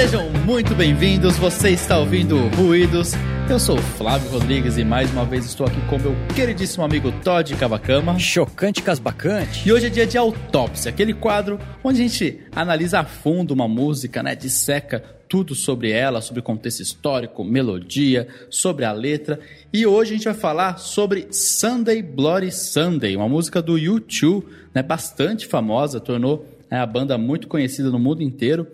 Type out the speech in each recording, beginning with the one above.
Sejam muito bem-vindos, você está ouvindo Ruídos. Eu sou o Flávio Rodrigues e mais uma vez estou aqui com meu queridíssimo amigo Todd Cavacama. Chocante casbacante. E hoje é dia de autópsia, aquele quadro onde a gente analisa a fundo uma música, né? Disseca tudo sobre ela, sobre contexto histórico, melodia, sobre a letra. E hoje a gente vai falar sobre Sunday Bloody Sunday, uma música do U2, né? Bastante famosa, tornou né, a banda muito conhecida no mundo inteiro.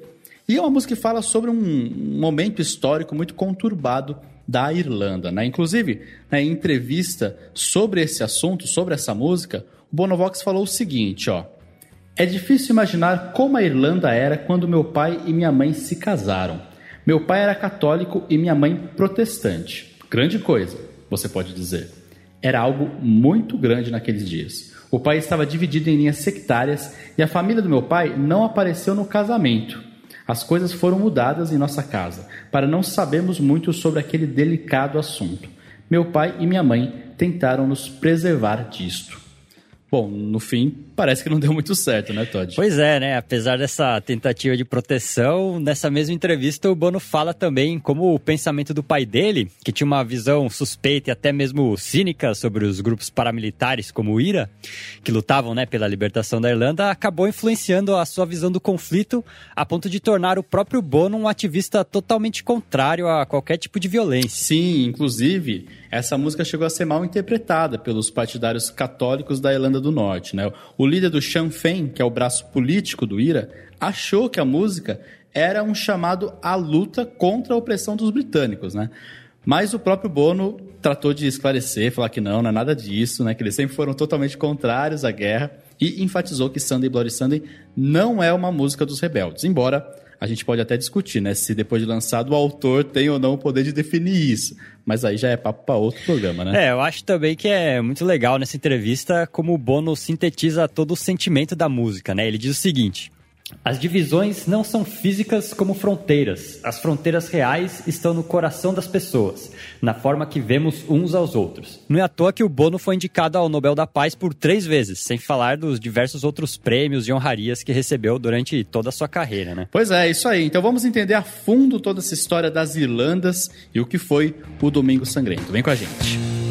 E é uma música que fala sobre um momento histórico muito conturbado da Irlanda. Né? Inclusive, né, em entrevista sobre esse assunto, sobre essa música, o Bonovox falou o seguinte, ó. É difícil imaginar como a Irlanda era quando meu pai e minha mãe se casaram. Meu pai era católico e minha mãe protestante. Grande coisa, você pode dizer. Era algo muito grande naqueles dias. O país estava dividido em linhas sectárias e a família do meu pai não apareceu no casamento. As coisas foram mudadas em nossa casa, para não sabermos muito sobre aquele delicado assunto. Meu pai e minha mãe tentaram nos preservar disto. Bom, no fim, parece que não deu muito certo, né, Todd? Pois é, né? Apesar dessa tentativa de proteção, nessa mesma entrevista o Bono fala também como o pensamento do pai dele, que tinha uma visão suspeita e até mesmo cínica sobre os grupos paramilitares como o IRA, que lutavam, né, pela libertação da Irlanda, acabou influenciando a sua visão do conflito a ponto de tornar o próprio Bono um ativista totalmente contrário a qualquer tipo de violência. Sim, inclusive, essa música chegou a ser mal interpretada pelos partidários católicos da Irlanda do Norte, né? O líder do Sinn Féin, que é o braço político do IRA, achou que a música era um chamado à luta contra a opressão dos britânicos, né? Mas o próprio Bono tratou de esclarecer, falar que não, não é nada disso, né? Que eles sempre foram totalmente contrários à guerra e enfatizou que Sunday Bloody Sunday não é uma música dos rebeldes, embora a gente pode até discutir, né? Se depois de lançado o autor tem ou não o poder de definir isso. Mas aí já é papo para outro programa, né? É, eu acho também que é muito legal nessa entrevista como o Bono sintetiza todo o sentimento da música, né? Ele diz o seguinte: as divisões não são físicas como fronteiras. As fronteiras reais estão no coração das pessoas, na forma que vemos uns aos outros. Não é à toa que o Bono foi indicado ao Nobel da Paz por três vezes, sem falar dos diversos outros prêmios e honrarias que recebeu durante toda a sua carreira, né? Pois é, isso aí. Então vamos entender a fundo toda essa história das Irlandas e o que foi o Domingo Sangrento. Vem com a gente.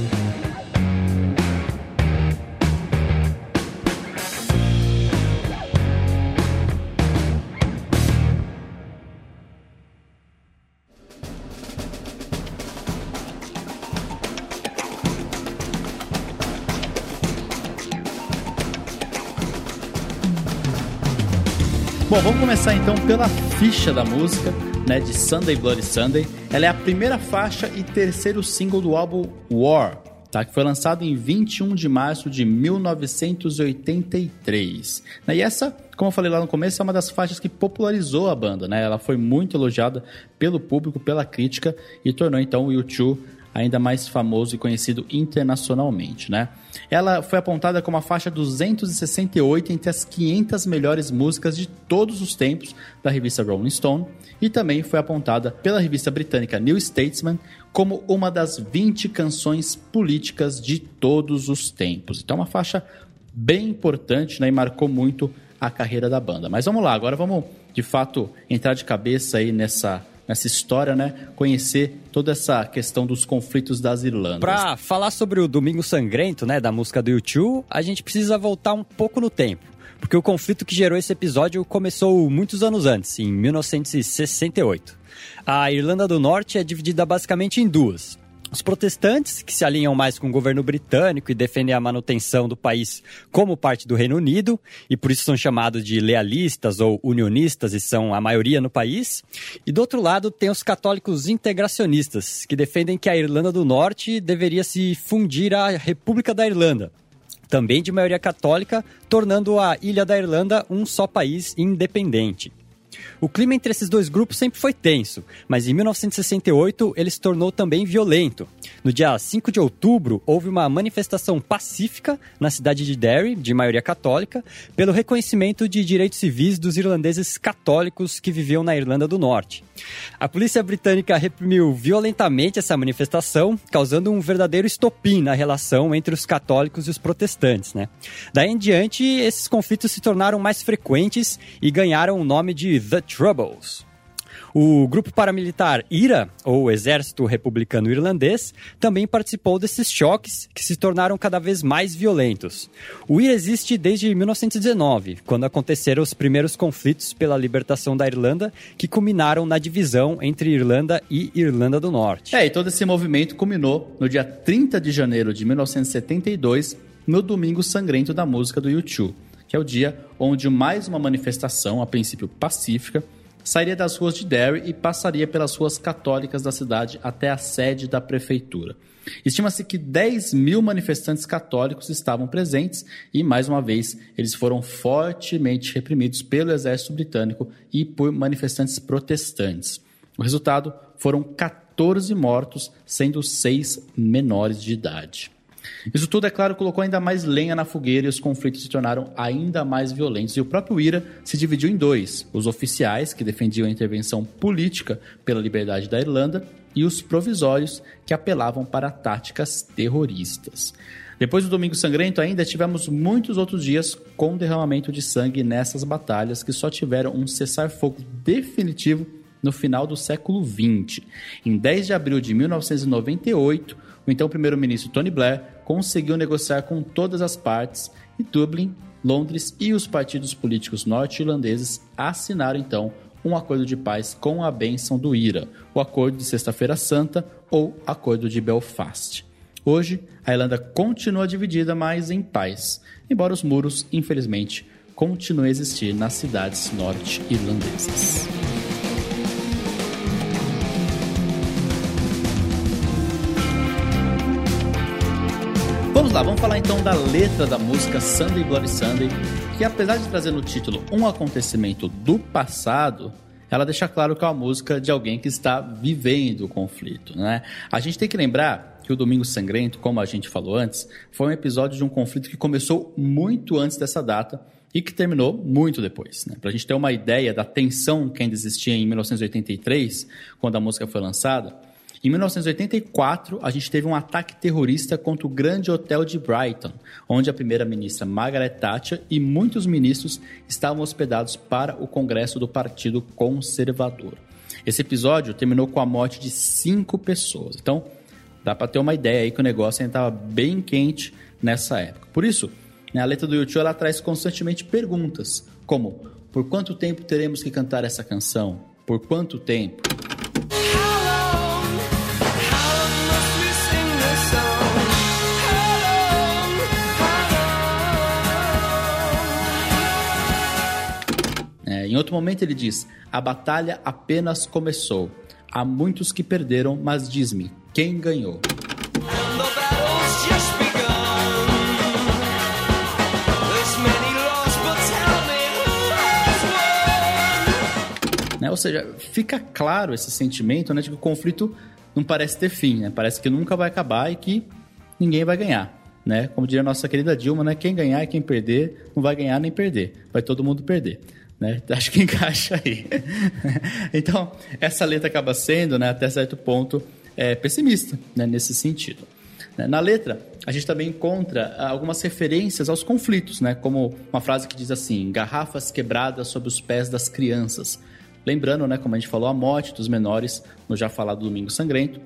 Bom, vamos começar então pela ficha da música, né, de Sunday Bloody Sunday. Ela é a primeira faixa e terceiro single do álbum War, tá, que foi lançado em 21 de março de 1983. Né, e essa, como eu falei lá no começo, é uma das faixas que popularizou a banda, né? Ela foi muito elogiada pelo público, pela crítica e tornou então o U2 ainda mais famoso e conhecido internacionalmente, né? Ela foi apontada como a faixa 268 entre as 500 melhores músicas de todos os tempos da revista Rolling Stone e também foi apontada pela revista britânica New Statesman como uma das 20 canções políticas de todos os tempos. Então, uma faixa bem importante né, e marcou muito a carreira da banda. Mas vamos lá, agora vamos de fato entrar de cabeça aí nessa nessa história, né? Conhecer toda essa questão dos conflitos das Irlandas. Para falar sobre o Domingo Sangrento, né, da música do YouTube, a gente precisa voltar um pouco no tempo. Porque o conflito que gerou esse episódio começou muitos anos antes, em 1968. A Irlanda do Norte é dividida basicamente em duas. Os protestantes, que se alinham mais com o governo britânico e defendem a manutenção do país como parte do Reino Unido, e por isso são chamados de lealistas ou unionistas e são a maioria no país. E do outro lado, tem os católicos integracionistas, que defendem que a Irlanda do Norte deveria se fundir à República da Irlanda, também de maioria católica, tornando a Ilha da Irlanda um só país independente. O clima entre esses dois grupos sempre foi tenso, mas em 1968 ele se tornou também violento. No dia 5 de outubro, houve uma manifestação pacífica na cidade de Derry, de maioria católica, pelo reconhecimento de direitos civis dos irlandeses católicos que viviam na Irlanda do Norte. A polícia britânica reprimiu violentamente essa manifestação, causando um verdadeiro estopim na relação entre os católicos e os protestantes. Né? Daí em diante, esses conflitos se tornaram mais frequentes e ganharam o nome de The Troubles. O grupo paramilitar IRA, ou Exército Republicano Irlandês, também participou desses choques que se tornaram cada vez mais violentos. O IRA existe desde 1919, quando aconteceram os primeiros conflitos pela libertação da Irlanda, que culminaram na divisão entre Irlanda e Irlanda do Norte. É, e todo esse movimento culminou no dia 30 de janeiro de 1972, no Domingo Sangrento da Música do YouTube, que é o dia onde mais uma manifestação, a princípio pacífica, sairia das ruas de Derry e passaria pelas ruas católicas da cidade até a sede da prefeitura. Estima-se que 10 mil manifestantes católicos estavam presentes e, mais uma vez, eles foram fortemente reprimidos pelo exército britânico e por manifestantes protestantes. O resultado foram 14 mortos, sendo seis menores de idade. Isso tudo, é claro, colocou ainda mais lenha na fogueira e os conflitos se tornaram ainda mais violentos. E o próprio IRA se dividiu em dois: os oficiais, que defendiam a intervenção política pela liberdade da Irlanda, e os provisórios, que apelavam para táticas terroristas. Depois do Domingo Sangrento, ainda tivemos muitos outros dias com derramamento de sangue nessas batalhas que só tiveram um cessar-fogo definitivo no final do século XX. Em 10 de abril de 1998, o então primeiro-ministro Tony Blair conseguiu negociar com todas as partes e Dublin, Londres e os partidos políticos norte-irlandeses assinaram então um acordo de paz com a bênção do IRA, o Acordo de Sexta-feira Santa ou Acordo de Belfast. Hoje, a Irlanda continua dividida, mas em paz, embora os muros, infelizmente, continuem a existir nas cidades norte-irlandesas. Lá, vamos falar então da letra da música Sunday Bloody Sunday, que apesar de trazer no título um acontecimento do passado, ela deixa claro que é uma música de alguém que está vivendo o conflito, né? A gente tem que lembrar que o Domingo Sangrento, como a gente falou antes, foi um episódio de um conflito que começou muito antes dessa data e que terminou muito depois. Né? Para a gente ter uma ideia da tensão que ainda existia em 1983, quando a música foi lançada, em 1984, a gente teve um ataque terrorista contra o grande hotel de Brighton, onde a primeira-ministra Margaret Thatcher e muitos ministros estavam hospedados para o Congresso do Partido Conservador. Esse episódio terminou com a morte de cinco pessoas. Então, dá para ter uma ideia aí que o negócio ainda estava bem quente nessa época. Por isso, né, a letra do YouTube ela traz constantemente perguntas, como: por quanto tempo teremos que cantar essa canção? Por quanto tempo? Em outro momento ele diz: A batalha apenas começou. Há muitos que perderam, mas diz-me, quem ganhou? Né? Ou seja, fica claro esse sentimento né, de que o conflito não parece ter fim, né? parece que nunca vai acabar e que ninguém vai ganhar. Né? Como diria a nossa querida Dilma, né? quem ganhar e quem perder não vai ganhar nem perder, vai todo mundo perder. Né? Acho que encaixa aí. então, essa letra acaba sendo, né, até certo ponto, é, pessimista né, nesse sentido. Né? Na letra, a gente também encontra algumas referências aos conflitos, né? como uma frase que diz assim: garrafas quebradas sob os pés das crianças. Lembrando, né, como a gente falou, a morte dos menores no já falado Domingo Sangrento,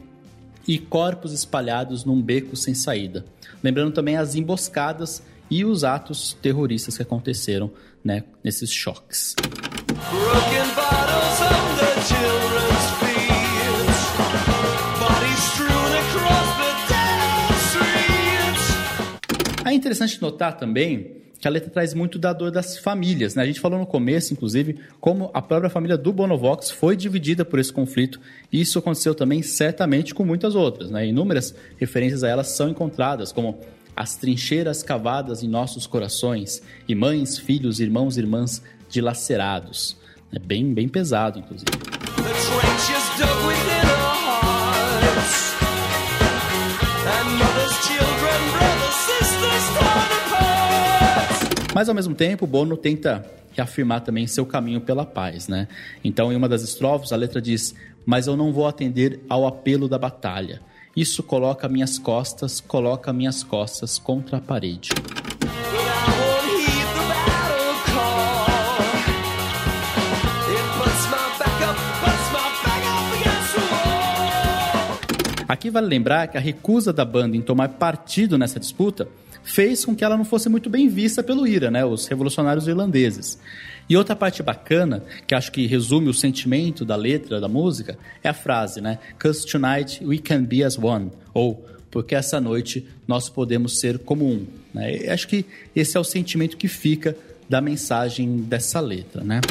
e corpos espalhados num beco sem saída. Lembrando também as emboscadas e os atos terroristas que aconteceram né, nesses choques. É interessante notar também que a letra traz muito da dor das famílias. Né? A gente falou no começo, inclusive, como a própria família do Bonovox foi dividida por esse conflito. E isso aconteceu também certamente com muitas outras. Né? Inúmeras referências a elas são encontradas, como as trincheiras cavadas em nossos corações, e mães, filhos, irmãos e irmãs dilacerados. É bem, bem pesado, inclusive. Mas ao mesmo tempo, Bono tenta reafirmar também seu caminho pela paz, né? Então, em uma das estrofes, a letra diz: "Mas eu não vou atender ao apelo da batalha. Isso coloca minhas costas, coloca minhas costas contra a parede. Aqui vale lembrar que a recusa da banda em tomar partido nessa disputa fez com que ela não fosse muito bem vista pelo IRA, né, os revolucionários irlandeses. E outra parte bacana, que acho que resume o sentimento da letra da música, é a frase, né? Cause tonight we can be as one. Ou, porque essa noite nós podemos ser como um. Né? acho que esse é o sentimento que fica da mensagem dessa letra, né?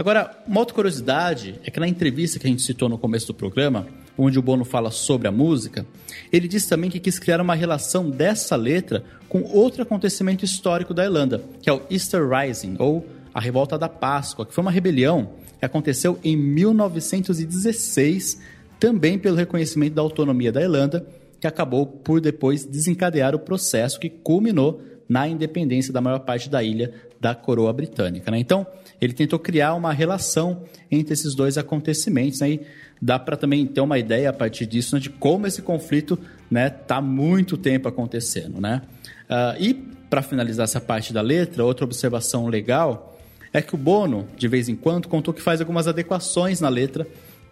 Agora, uma outra curiosidade é que na entrevista que a gente citou no começo do programa, onde o Bono fala sobre a música, ele disse também que quis criar uma relação dessa letra com outro acontecimento histórico da Irlanda, que é o Easter Rising, ou a Revolta da Páscoa, que foi uma rebelião que aconteceu em 1916, também pelo reconhecimento da autonomia da Irlanda, que acabou por depois desencadear o processo que culminou na independência da maior parte da ilha da coroa britânica. Né? Então, ele tentou criar uma relação entre esses dois acontecimentos. Né? Dá para também ter uma ideia a partir disso né, de como esse conflito está né, tá muito tempo acontecendo. Né? Uh, e, para finalizar essa parte da letra, outra observação legal é que o Bono, de vez em quando, contou que faz algumas adequações na letra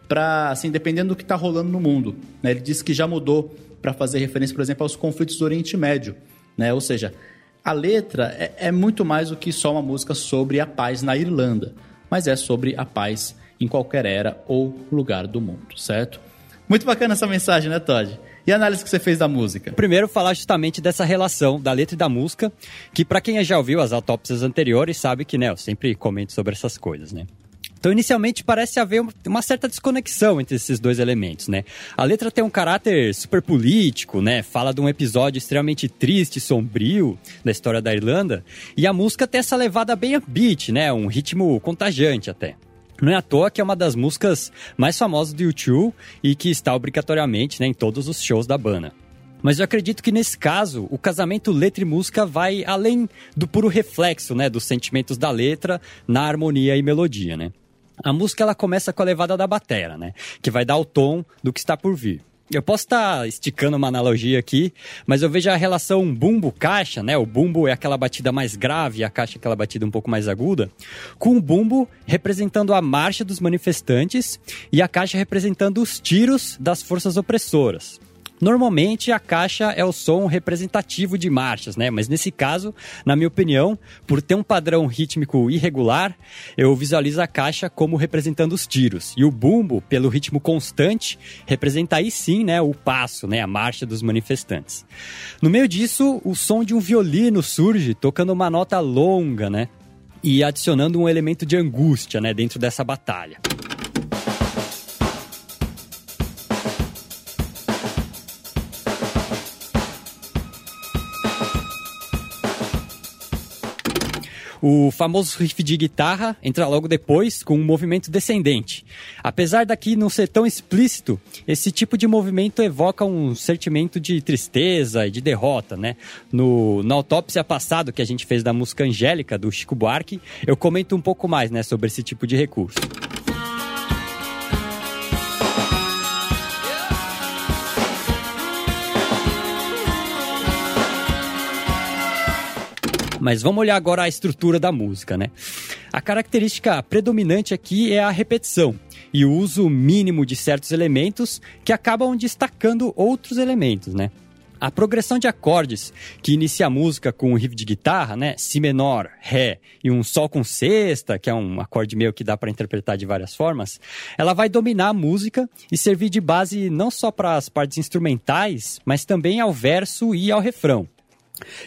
para, assim, dependendo do que está rolando no mundo. Né? Ele disse que já mudou para fazer referência, por exemplo, aos conflitos do Oriente Médio. Né? Ou seja, a letra é, é muito mais do que só uma música sobre a paz na Irlanda, mas é sobre a paz em qualquer era ou lugar do mundo, certo? Muito bacana essa mensagem, né, Todd? E a análise que você fez da música? Primeiro, falar justamente dessa relação da letra e da música, que para quem já ouviu as autópsias anteriores sabe que, né, eu sempre comento sobre essas coisas, né? Então, inicialmente, parece haver uma certa desconexão entre esses dois elementos, né? A letra tem um caráter super político, né? Fala de um episódio extremamente triste e sombrio da história da Irlanda. E a música tem essa levada bem upbeat, né? Um ritmo contagiante até. Não é à toa que é uma das músicas mais famosas do YouTube e que está obrigatoriamente né, em todos os shows da banda. Mas eu acredito que nesse caso, o casamento letra e música vai além do puro reflexo né, dos sentimentos da letra na harmonia e melodia, né? A música ela começa com a levada da batera, né? Que vai dar o tom do que está por vir. Eu posso estar esticando uma analogia aqui, mas eu vejo a relação bumbo-caixa, né? O bumbo é aquela batida mais grave, a caixa é aquela batida um pouco mais aguda, com o bumbo representando a marcha dos manifestantes e a caixa representando os tiros das forças opressoras. Normalmente a caixa é o som representativo de marchas, né? Mas nesse caso, na minha opinião, por ter um padrão rítmico irregular, eu visualizo a caixa como representando os tiros. E o bumbo, pelo ritmo constante, representa aí sim, né, o passo, né, a marcha dos manifestantes. No meio disso, o som de um violino surge tocando uma nota longa, né? E adicionando um elemento de angústia, né, dentro dessa batalha. O famoso riff de guitarra entra logo depois com um movimento descendente. Apesar daqui não ser tão explícito, esse tipo de movimento evoca um sentimento de tristeza e de derrota, né? No, na autópsia passado que a gente fez da música Angélica, do Chico Buarque, eu comento um pouco mais né, sobre esse tipo de recurso. Mas vamos olhar agora a estrutura da música, né? A característica predominante aqui é a repetição e o uso mínimo de certos elementos que acabam destacando outros elementos, né? A progressão de acordes que inicia a música com um riff de guitarra, né, si menor, ré e um sol com sexta, que é um acorde meio que dá para interpretar de várias formas, ela vai dominar a música e servir de base não só para as partes instrumentais, mas também ao verso e ao refrão.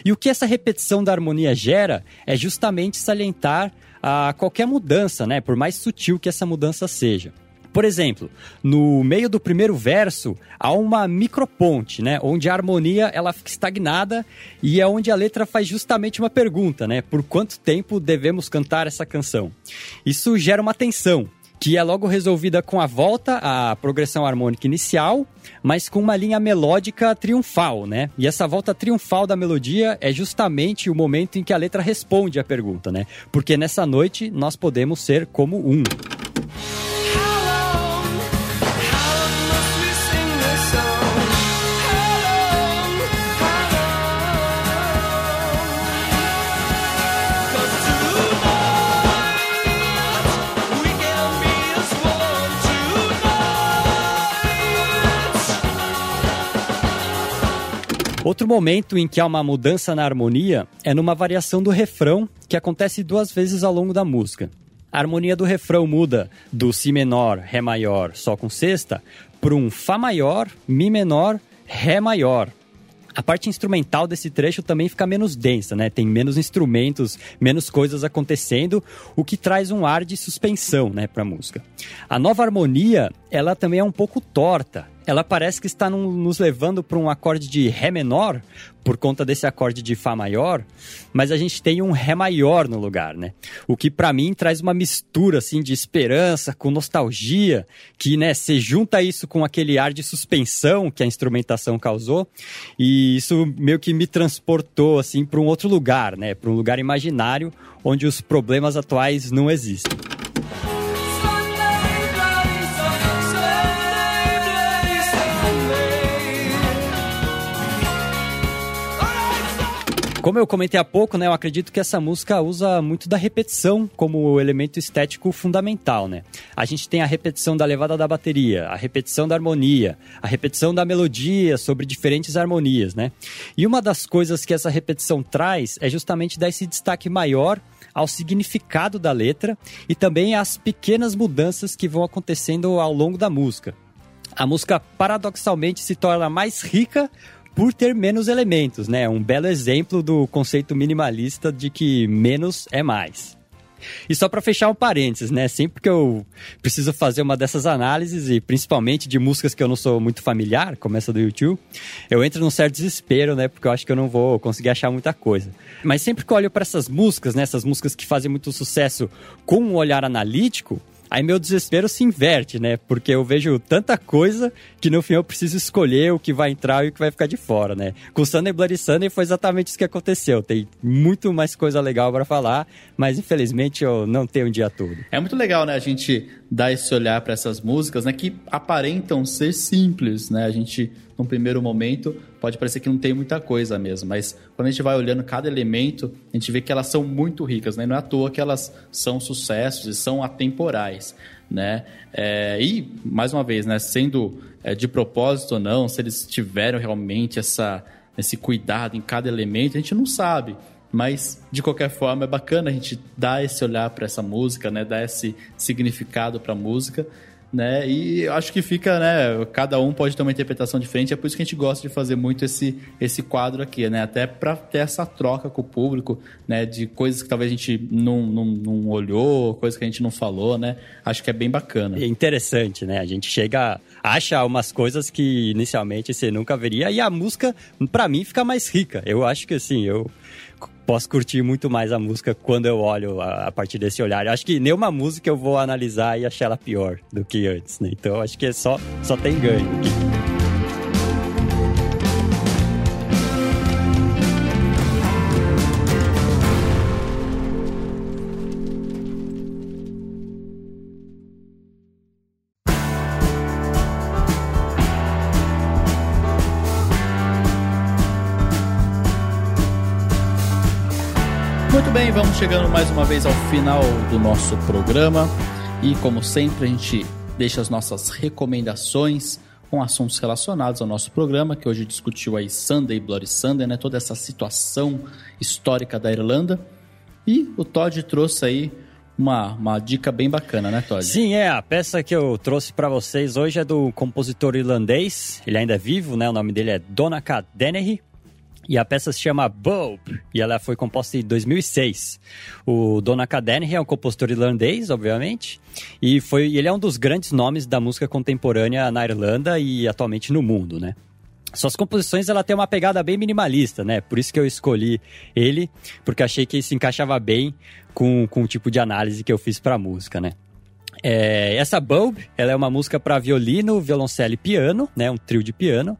E o que essa repetição da harmonia gera é justamente salientar a qualquer mudança, né? Por mais sutil que essa mudança seja. Por exemplo, no meio do primeiro verso há uma microponte, né, onde a harmonia ela fica estagnada e é onde a letra faz justamente uma pergunta, né, por quanto tempo devemos cantar essa canção. Isso gera uma tensão, que é logo resolvida com a volta à progressão harmônica inicial, mas com uma linha melódica triunfal, né? E essa volta triunfal da melodia é justamente o momento em que a letra responde à pergunta, né? Porque nessa noite nós podemos ser como um. Outro momento em que há uma mudança na harmonia é numa variação do refrão que acontece duas vezes ao longo da música. A harmonia do refrão muda do Si menor, Ré maior, Sol com sexta, para um Fá maior, Mi menor, Ré maior. A parte instrumental desse trecho também fica menos densa, né? Tem menos instrumentos, menos coisas acontecendo, o que traz um ar de suspensão, né, para a música. A nova harmonia, ela também é um pouco torta ela parece que está num, nos levando para um acorde de Ré menor, por conta desse acorde de Fá maior, mas a gente tem um Ré maior no lugar, né? O que para mim traz uma mistura assim de esperança com nostalgia, que né, se junta isso com aquele ar de suspensão que a instrumentação causou, e isso meio que me transportou assim para um outro lugar, né? Para um lugar imaginário onde os problemas atuais não existem. Como eu comentei há pouco, né, eu acredito que essa música usa muito da repetição como elemento estético fundamental, né? A gente tem a repetição da levada da bateria, a repetição da harmonia, a repetição da melodia sobre diferentes harmonias, né? E uma das coisas que essa repetição traz é justamente dar esse destaque maior ao significado da letra e também às pequenas mudanças que vão acontecendo ao longo da música. A música paradoxalmente se torna mais rica por ter menos elementos, né? Um belo exemplo do conceito minimalista de que menos é mais. E só para fechar um parênteses, né? Sempre que eu preciso fazer uma dessas análises, e principalmente de músicas que eu não sou muito familiar, como essa do YouTube, eu entro num certo desespero, né? Porque eu acho que eu não vou conseguir achar muita coisa. Mas sempre que eu olho para essas músicas, né? Essas músicas que fazem muito sucesso com um olhar analítico, Aí meu desespero se inverte, né? Porque eu vejo tanta coisa que no fim eu preciso escolher o que vai entrar e o que vai ficar de fora, né? Com Sunday Bloody Sunday foi exatamente isso que aconteceu. Tem muito mais coisa legal para falar, mas infelizmente eu não tenho um dia todo. É muito legal, né? A gente dar esse olhar para essas músicas, né? Que aparentam ser simples, né? A gente num primeiro momento, pode parecer que não tem muita coisa mesmo, mas quando a gente vai olhando cada elemento, a gente vê que elas são muito ricas, né? Não é à toa que elas são sucessos e são atemporais, né? É, e, mais uma vez, né? Sendo é, de propósito ou não, se eles tiveram realmente essa, esse cuidado em cada elemento, a gente não sabe. Mas, de qualquer forma, é bacana a gente dar esse olhar para essa música, né? Dar esse significado para a música né? E acho que fica, né? Cada um pode ter uma interpretação diferente. É por isso que a gente gosta de fazer muito esse, esse quadro aqui, né? Até para ter essa troca com o público, né? De coisas que talvez a gente não, não, não olhou, coisas que a gente não falou, né? Acho que é bem bacana. É interessante, né? A gente chega, acha umas coisas que inicialmente você nunca veria e a música, para mim, fica mais rica. Eu acho que assim, eu posso curtir muito mais a música quando eu olho a, a, partir desse olhar. Acho que nenhuma música eu vou analisar e achar ela pior do que antes, né? Então acho que é só, só tem ganho aqui. bem, vamos chegando mais uma vez ao final do nosso programa. E como sempre, a gente deixa as nossas recomendações com assuntos relacionados ao nosso programa, que hoje discutiu aí Sunday, Bloody Sunday, né? Toda essa situação histórica da Irlanda. E o Todd trouxe aí uma, uma dica bem bacana, né, Todd? Sim, é. A peça que eu trouxe para vocês hoje é do compositor irlandês. Ele ainda é vivo, né? O nome dele é Donnacha Dennehy. E a peça se chama Bulb, e ela foi composta em 2006. O Dona Cadennery é um compositor irlandês, obviamente, e foi, ele é um dos grandes nomes da música contemporânea na Irlanda e atualmente no mundo, né? Suas composições ela tem uma pegada bem minimalista, né? Por isso que eu escolhi ele, porque achei que se encaixava bem com, com o tipo de análise que eu fiz para a música, né? É, essa Bulb, ela é uma música para violino, violoncelo e piano, né, um trio de piano.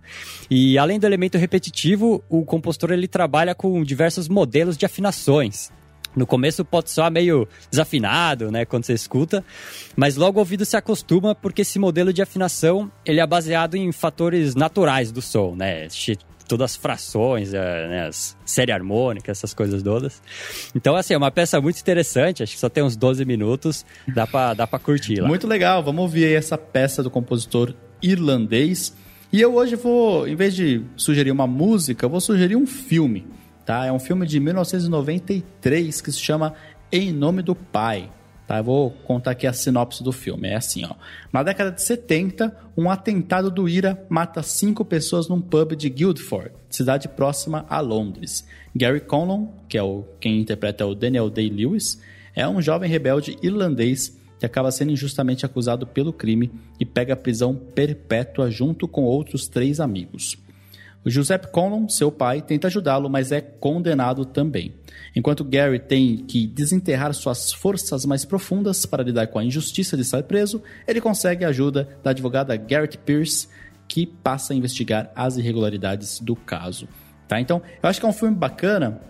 E além do elemento repetitivo, o compositor ele trabalha com diversos modelos de afinações. No começo pode soar meio desafinado, né, quando você escuta, mas logo o ouvido se acostuma porque esse modelo de afinação ele é baseado em fatores naturais do som, né, todas as frações, é, né, as série harmônica, essas coisas todas. Então, assim, é uma peça muito interessante, acho que só tem uns 12 minutos, dá pra, dá pra curtir lá. Muito legal, vamos ouvir aí essa peça do compositor irlandês. E eu hoje vou, em vez de sugerir uma música, vou sugerir um filme, tá? É um filme de 1993 que se chama Em Nome do Pai. Tá, eu vou contar aqui a sinopse do filme. É assim, ó. Na década de 70, um atentado do IRA mata cinco pessoas num pub de Guildford, cidade próxima a Londres. Gary Conlon, que é o quem interpreta o Daniel Day-Lewis, é um jovem rebelde irlandês que acaba sendo injustamente acusado pelo crime e pega prisão perpétua junto com outros três amigos. O Giuseppe Conlon, seu pai, tenta ajudá-lo, mas é condenado também. Enquanto Gary tem que desenterrar suas forças mais profundas para lidar com a injustiça de estar preso, ele consegue a ajuda da advogada Garrett Pierce, que passa a investigar as irregularidades do caso. Tá? Então, eu acho que é um filme bacana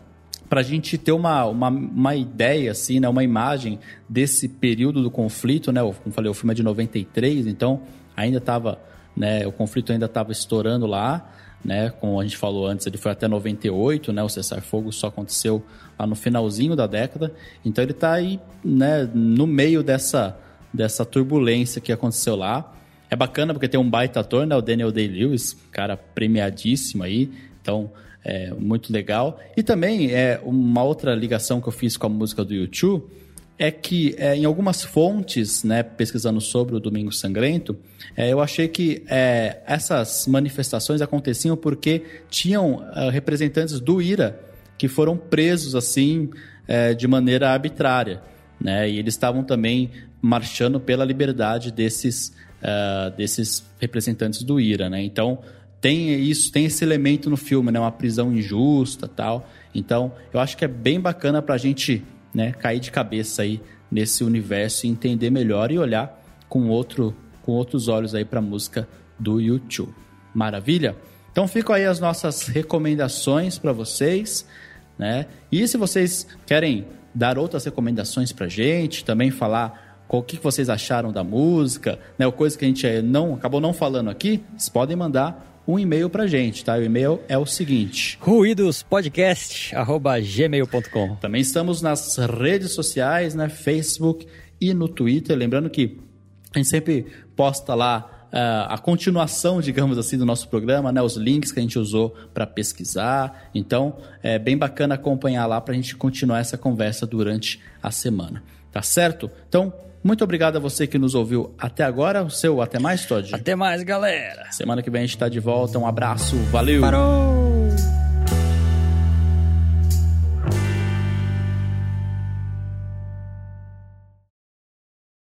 para a gente ter uma, uma, uma, ideia, assim, né? uma imagem desse período do conflito. Né? Como falei, o filme é de 93, então ainda estava, né? o conflito ainda estava estourando lá né? Como a gente falou antes, ele foi até 98, né? O cessar-fogo só aconteceu lá no finalzinho da década. Então ele está aí, né? No meio dessa, dessa turbulência que aconteceu lá. É bacana porque tem um baita ator, né? O Daniel Day-Lewis, cara premiadíssimo aí. Então, é muito legal. E também é uma outra ligação que eu fiz com a música do YouTube é que é, em algumas fontes, né, pesquisando sobre o Domingo Sangrento, é, eu achei que é, essas manifestações aconteciam porque tinham é, representantes do IRA que foram presos assim é, de maneira arbitrária, né, e eles estavam também marchando pela liberdade desses é, desses representantes do IRA, né? Então tem isso, tem esse elemento no filme, né, uma prisão injusta, tal. Então eu acho que é bem bacana para a gente né, cair de cabeça aí nesse universo e entender melhor e olhar com outro com outros olhos aí para a música do YouTube. Maravilha? Então ficam aí as nossas recomendações para vocês, né? E se vocês querem dar outras recomendações para gente, também falar o que vocês acharam da música, né? Ou coisa que a gente não acabou não falando aqui, vocês podem mandar um e-mail pra gente, tá? O e-mail é o seguinte: ruidospodcast@gmail.com. Também estamos nas redes sociais, né? Facebook e no Twitter. Lembrando que a gente sempre posta lá Uh, a continuação, digamos assim, do nosso programa, né? Os links que a gente usou para pesquisar. Então, é bem bacana acompanhar lá para a gente continuar essa conversa durante a semana. Tá certo? Então, muito obrigado a você que nos ouviu até agora. O seu até mais, Todd. Até mais, galera. Semana que vem a gente está de volta. Um abraço. Valeu. Parou.